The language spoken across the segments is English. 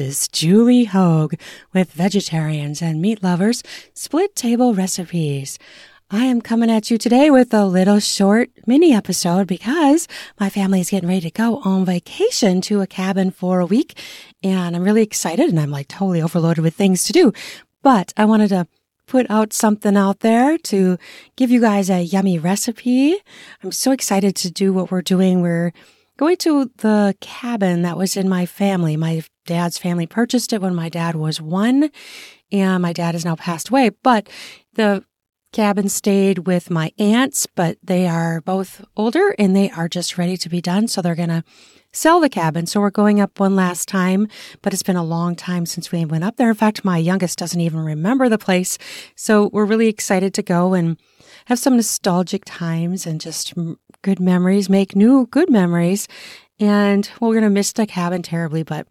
Is Julie Hogue with Vegetarians and Meat Lovers Split Table Recipes. I am coming at you today with a little short mini episode because my family is getting ready to go on vacation to a cabin for a week and I'm really excited and I'm like totally overloaded with things to do. But I wanted to put out something out there to give you guys a yummy recipe. I'm so excited to do what we're doing. We're going to the cabin that was in my family. My dad's family purchased it when my dad was one, and my dad has now passed away. But the cabin stayed with my aunts, but they are both older and they are just ready to be done. So they're going to sell the cabin. So we're going up one last time, but it's been a long time since we went up there. In fact, my youngest doesn't even remember the place. So we're really excited to go and have some nostalgic times and just good memories, make new good memories. And well, we're going to miss the cabin terribly, but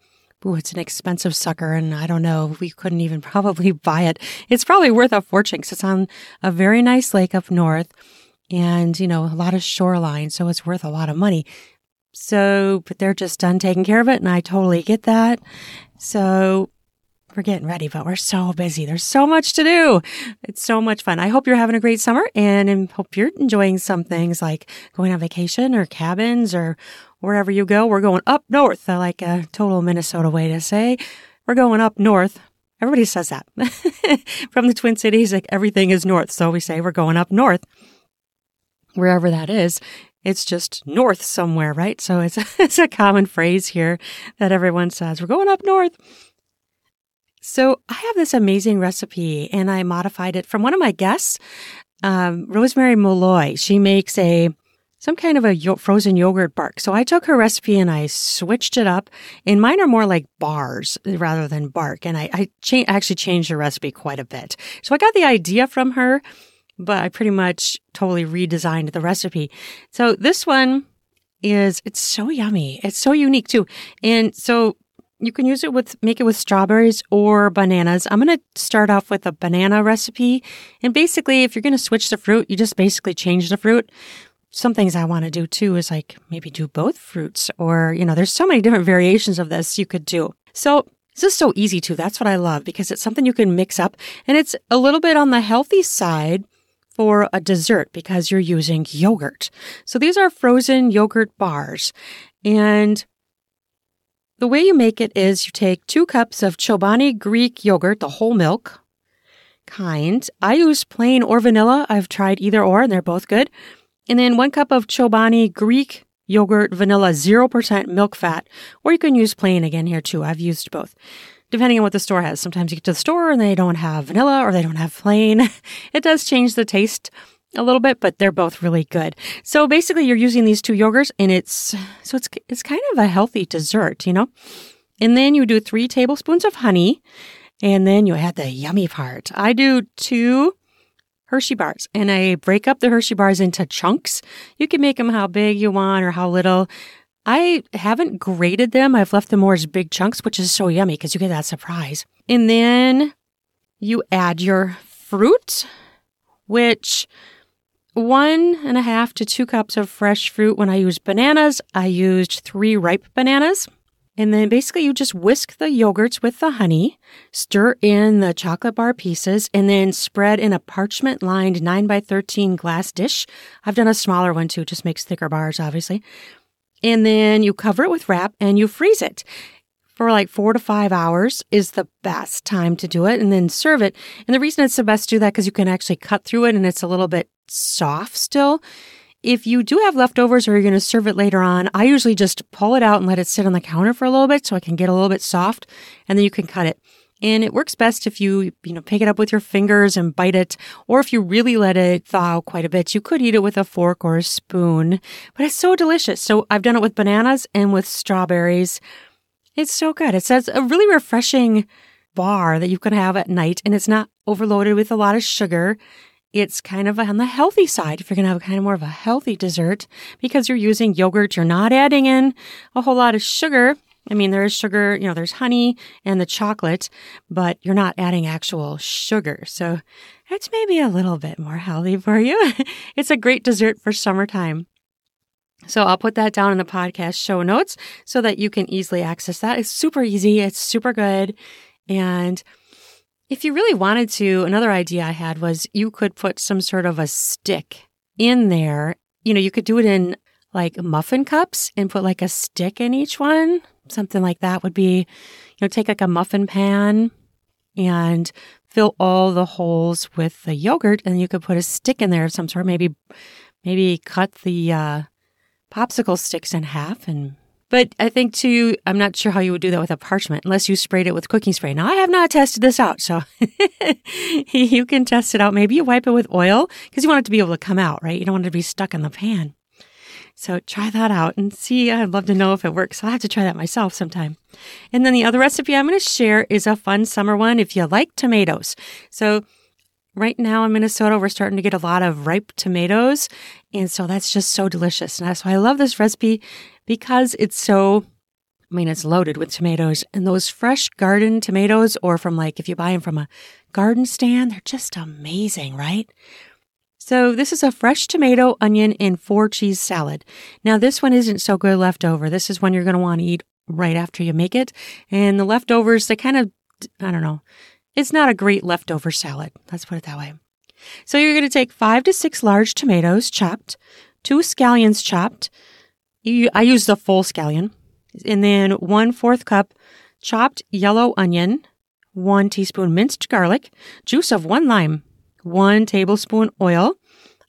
ooh, it's an expensive sucker. And I don't know, we couldn't even probably buy it. It's probably worth a fortune because it's on a very nice lake up north and, you know, a lot of shoreline. So it's worth a lot of money. So, but they're just done taking care of it. And I totally get that. So we're getting ready, but we're so busy. There's so much to do. It's so much fun. I hope you're having a great summer and hope you're enjoying some things like going on vacation or cabins or wherever you go. We're going up north, like a total Minnesota way to say. We're going up north. Everybody says that. From the Twin Cities, like everything is north. So we say we're going up north. Wherever that is, it's just north somewhere, right? So it's, it's a common phrase here that everyone says. We're going up north. So I have this amazing recipe and I modified it from one of my guests, um, Rosemary Molloy. She makes a some kind of a yo- frozen yogurt bark. So I took her recipe and I switched it up. And mine are more like bars rather than bark. And I, I cha- actually changed the recipe quite a bit. So I got the idea from her, but I pretty much totally redesigned the recipe. So this one is, it's so yummy. It's so unique too. And so you can use it with, make it with strawberries or bananas. I'm going to start off with a banana recipe. And basically, if you're going to switch the fruit, you just basically change the fruit. Some things I want to do too is like maybe do both fruits or, you know, there's so many different variations of this you could do. So this is so easy too. That's what I love because it's something you can mix up and it's a little bit on the healthy side for a dessert because you're using yogurt. So these are frozen yogurt bars and the way you make it is you take two cups of Chobani Greek yogurt, the whole milk kind. I use plain or vanilla. I've tried either or and they're both good. And then one cup of Chobani Greek yogurt, vanilla, 0% milk fat, or you can use plain again here too. I've used both. Depending on what the store has. Sometimes you get to the store and they don't have vanilla or they don't have plain. It does change the taste a little bit, but they're both really good. So basically you're using these two yogurts and it's, so it's, it's kind of a healthy dessert, you know? And then you do three tablespoons of honey and then you add the yummy part. I do two Hershey bars and I break up the Hershey bars into chunks. You can make them how big you want or how little. I haven't grated them. I've left them more as big chunks, which is so yummy because you get that surprise. And then you add your fruit, which one and a half to two cups of fresh fruit. When I used bananas, I used three ripe bananas. And then basically you just whisk the yogurts with the honey, stir in the chocolate bar pieces, and then spread in a parchment lined 9 by 13 glass dish. I've done a smaller one too, just makes thicker bars, obviously. And then you cover it with wrap and you freeze it for like four to five hours is the best time to do it and then serve it. And the reason it's the best to do that because you can actually cut through it and it's a little bit soft still. If you do have leftovers or you're going to serve it later on, I usually just pull it out and let it sit on the counter for a little bit so I can get a little bit soft and then you can cut it. And it works best if you, you know, pick it up with your fingers and bite it. Or if you really let it thaw quite a bit, you could eat it with a fork or a spoon. But it's so delicious. So I've done it with bananas and with strawberries. It's so good. It says a really refreshing bar that you can have at night and it's not overloaded with a lot of sugar it's kind of on the healthy side if you're going to have kind of more of a healthy dessert because you're using yogurt. You're not adding in a whole lot of sugar. I mean, there is sugar, you know, there's honey and the chocolate, but you're not adding actual sugar. So it's maybe a little bit more healthy for you. it's a great dessert for summertime. So I'll put that down in the podcast show notes so that you can easily access that. It's super easy, it's super good. And if you really wanted to, another idea I had was you could put some sort of a stick in there. You know, you could do it in like muffin cups and put like a stick in each one. Something like that would be, you know, take like a muffin pan and fill all the holes with the yogurt and you could put a stick in there of some sort, maybe maybe cut the uh, popsicle sticks in half and but I think too, I'm not sure how you would do that with a parchment unless you sprayed it with cooking spray. Now, I have not tested this out, so you can test it out. Maybe you wipe it with oil because you want it to be able to come out, right? You don't want it to be stuck in the pan. So try that out and see. I'd love to know if it works. I'll have to try that myself sometime. And then the other recipe I'm going to share is a fun summer one if you like tomatoes. So right now in Minnesota, we're starting to get a lot of ripe tomatoes. And so that's just so delicious. And that's why I love this recipe because it's so, I mean, it's loaded with tomatoes. And those fresh garden tomatoes, or from like if you buy them from a garden stand, they're just amazing, right? So this is a fresh tomato, onion, and four cheese salad. Now this one isn't so good leftover. This is one you're going to want to eat right after you make it. And the leftovers, they kind of, I don't know, it's not a great leftover salad. Let's put it that way. So you're going to take five to six large tomatoes chopped, two scallions chopped. You, I use the full scallion. And then one fourth cup chopped yellow onion, one teaspoon minced garlic, juice of one lime, one tablespoon oil.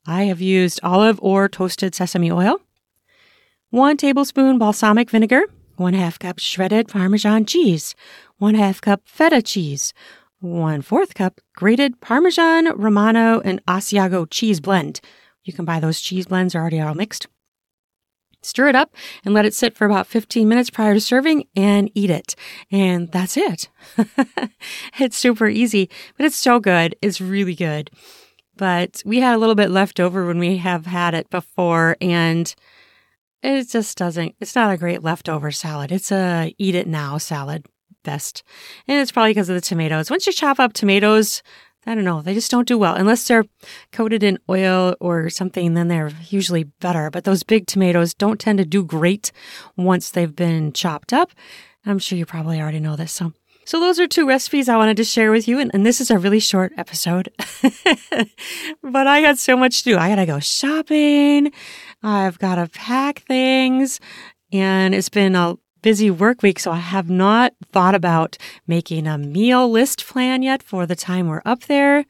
I have used olive or toasted sesame oil, one tablespoon balsamic vinegar, one half cup shredded Parmesan cheese, one half cup feta cheese, one fourth cup grated Parmesan, Romano, and Asiago cheese blend. You can buy those cheese blends are already all mixed. Stir it up and let it sit for about 15 minutes prior to serving and eat it. And that's it. it's super easy, but it's so good. It's really good. But we had a little bit left over when we have had it before and it just doesn't, it's not a great leftover salad. It's a eat it now salad best. And it's probably because of the tomatoes. Once you chop up tomatoes, I don't know. They just don't do well unless they're coated in oil or something. Then they're usually better. But those big tomatoes don't tend to do great once they've been chopped up. I'm sure you probably already know this. So, so those are two recipes I wanted to share with you. And, and this is a really short episode, but I got so much to do. I got to go shopping. I've got to pack things and it's been a busy work week, so I have not thought about making a meal list plan yet for the time we're up there.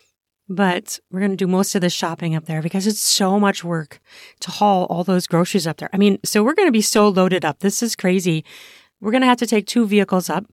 But we're going to do most of the shopping up there because it's so much work to haul all those groceries up there. I mean, so we're going to be so loaded up. This is crazy. We're going to have to take two vehicles up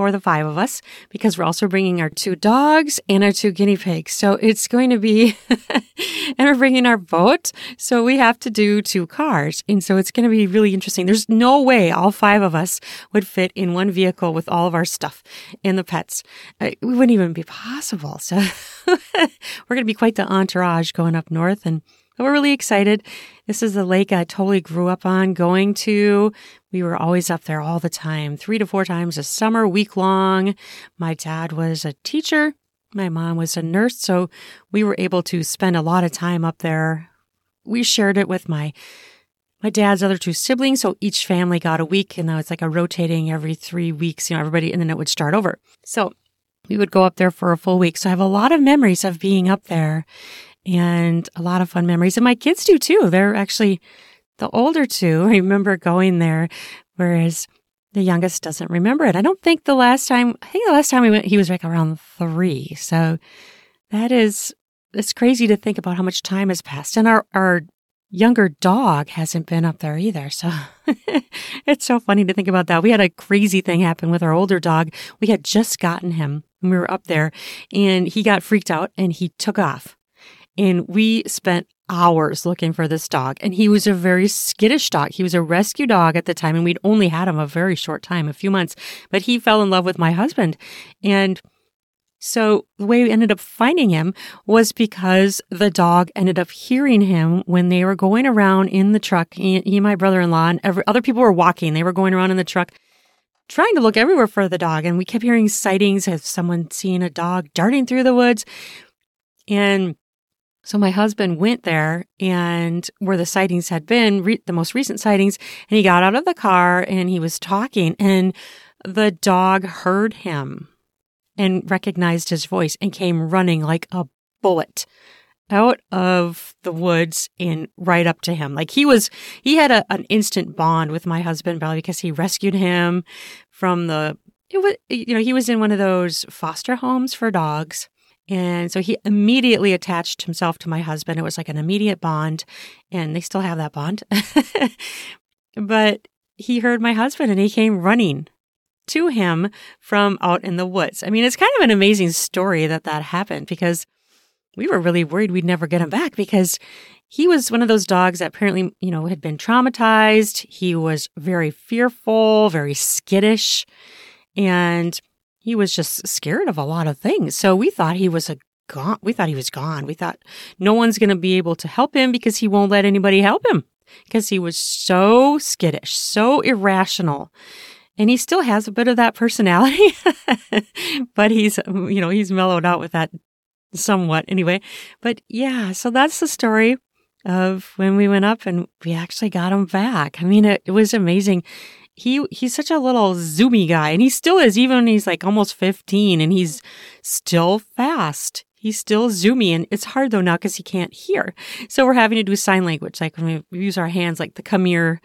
for the five of us because we're also bringing our two dogs and our two guinea pigs. So it's going to be, and we're bringing our boat. So we have to do two cars. And so it's going to be really interesting. There's no way all five of us would fit in one vehicle with all of our stuff and the pets. Uh, it wouldn't even be possible. So we're going to be quite the entourage going up north and but we're really excited. This is the lake I totally grew up on going to. We were always up there all the time, three to four times a summer, week long. My dad was a teacher. My mom was a nurse. So we were able to spend a lot of time up there. We shared it with my my dad's other two siblings. So each family got a week and now it's like a rotating every three weeks, you know, everybody, and then it would start over. So we would go up there for a full week. So I have a lot of memories of being up there and a lot of fun memories. And my kids do too. They're actually the older two remember going there, whereas the youngest doesn't remember it. I don't think the last time, I think the last time we went, he was like around three. So that is, it's crazy to think about how much time has passed. And our, our younger dog hasn't been up there either. So it's so funny to think about that. We had a crazy thing happen with our older dog. We had just gotten him when we were up there and he got freaked out and he took off. And we spent hours looking for this dog. And he was a very skittish dog. He was a rescue dog at the time, and we'd only had him a very short time, a few months. But he fell in love with my husband. And so the way we ended up finding him was because the dog ended up hearing him when they were going around in the truck. He, he my brother-in-law and every, other people were walking. They were going around in the truck trying to look everywhere for the dog. And we kept hearing sightings of someone seeing a dog darting through the woods. And So my husband went there and where the sightings had been, re- the most recent sightings, and he got out of the car and he was talking and the dog heard him and recognized his voice and came running like a bullet out of the woods and right up to him. Like he was, he had a, an instant bond with my husband, probably because he rescued him from the, it was, you know, he was in one of those foster homes for dogs. And so he immediately attached himself to my husband. It was like an immediate bond, and they still have that bond. but he heard my husband and he came running to him from out in the woods. I mean, it's kind of an amazing story that that happened because we were really worried we'd never get him back because he was one of those dogs that apparently, you know, had been traumatized. He was very fearful, very skittish, and he was just scared of a lot of things. So we thought he was a gone. We thought he was gone. We thought no one's going to be able to help him because he won't let anybody help him because he was so skittish, so irrational. And he still has a bit of that personality, but he's, you know, he's mellowed out with that somewhat anyway. But yeah, so that's the story of when we went up and we actually got him back. I mean, it, it was amazing he he's such a little zoomy guy and he still is even when he's like almost 15 and he's still fast. He's still zoomy and it's hard though now because he can't hear. So we're having to do sign language like when we use our hands like the come here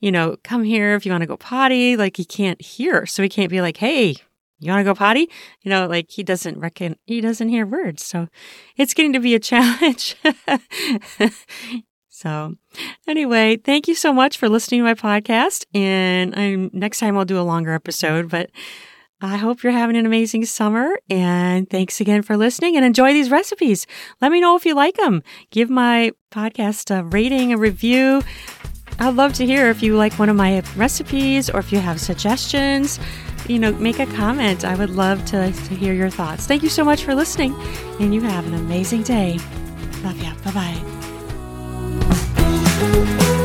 you know come here if you want to go potty like he can't hear. So he can't be like hey you want to go potty? You know like he doesn't reckon he doesn't hear words. So it's getting to be a challenge So, anyway, thank you so much for listening to my podcast. And I'm, next time I'll do a longer episode, but I hope you're having an amazing summer. And thanks again for listening and enjoy these recipes. Let me know if you like them. Give my podcast a rating, a review. I'd love to hear if you like one of my recipes or if you have suggestions. You know, make a comment. I would love to, to hear your thoughts. Thank you so much for listening, and you have an amazing day. Love you. Bye bye. Thank you.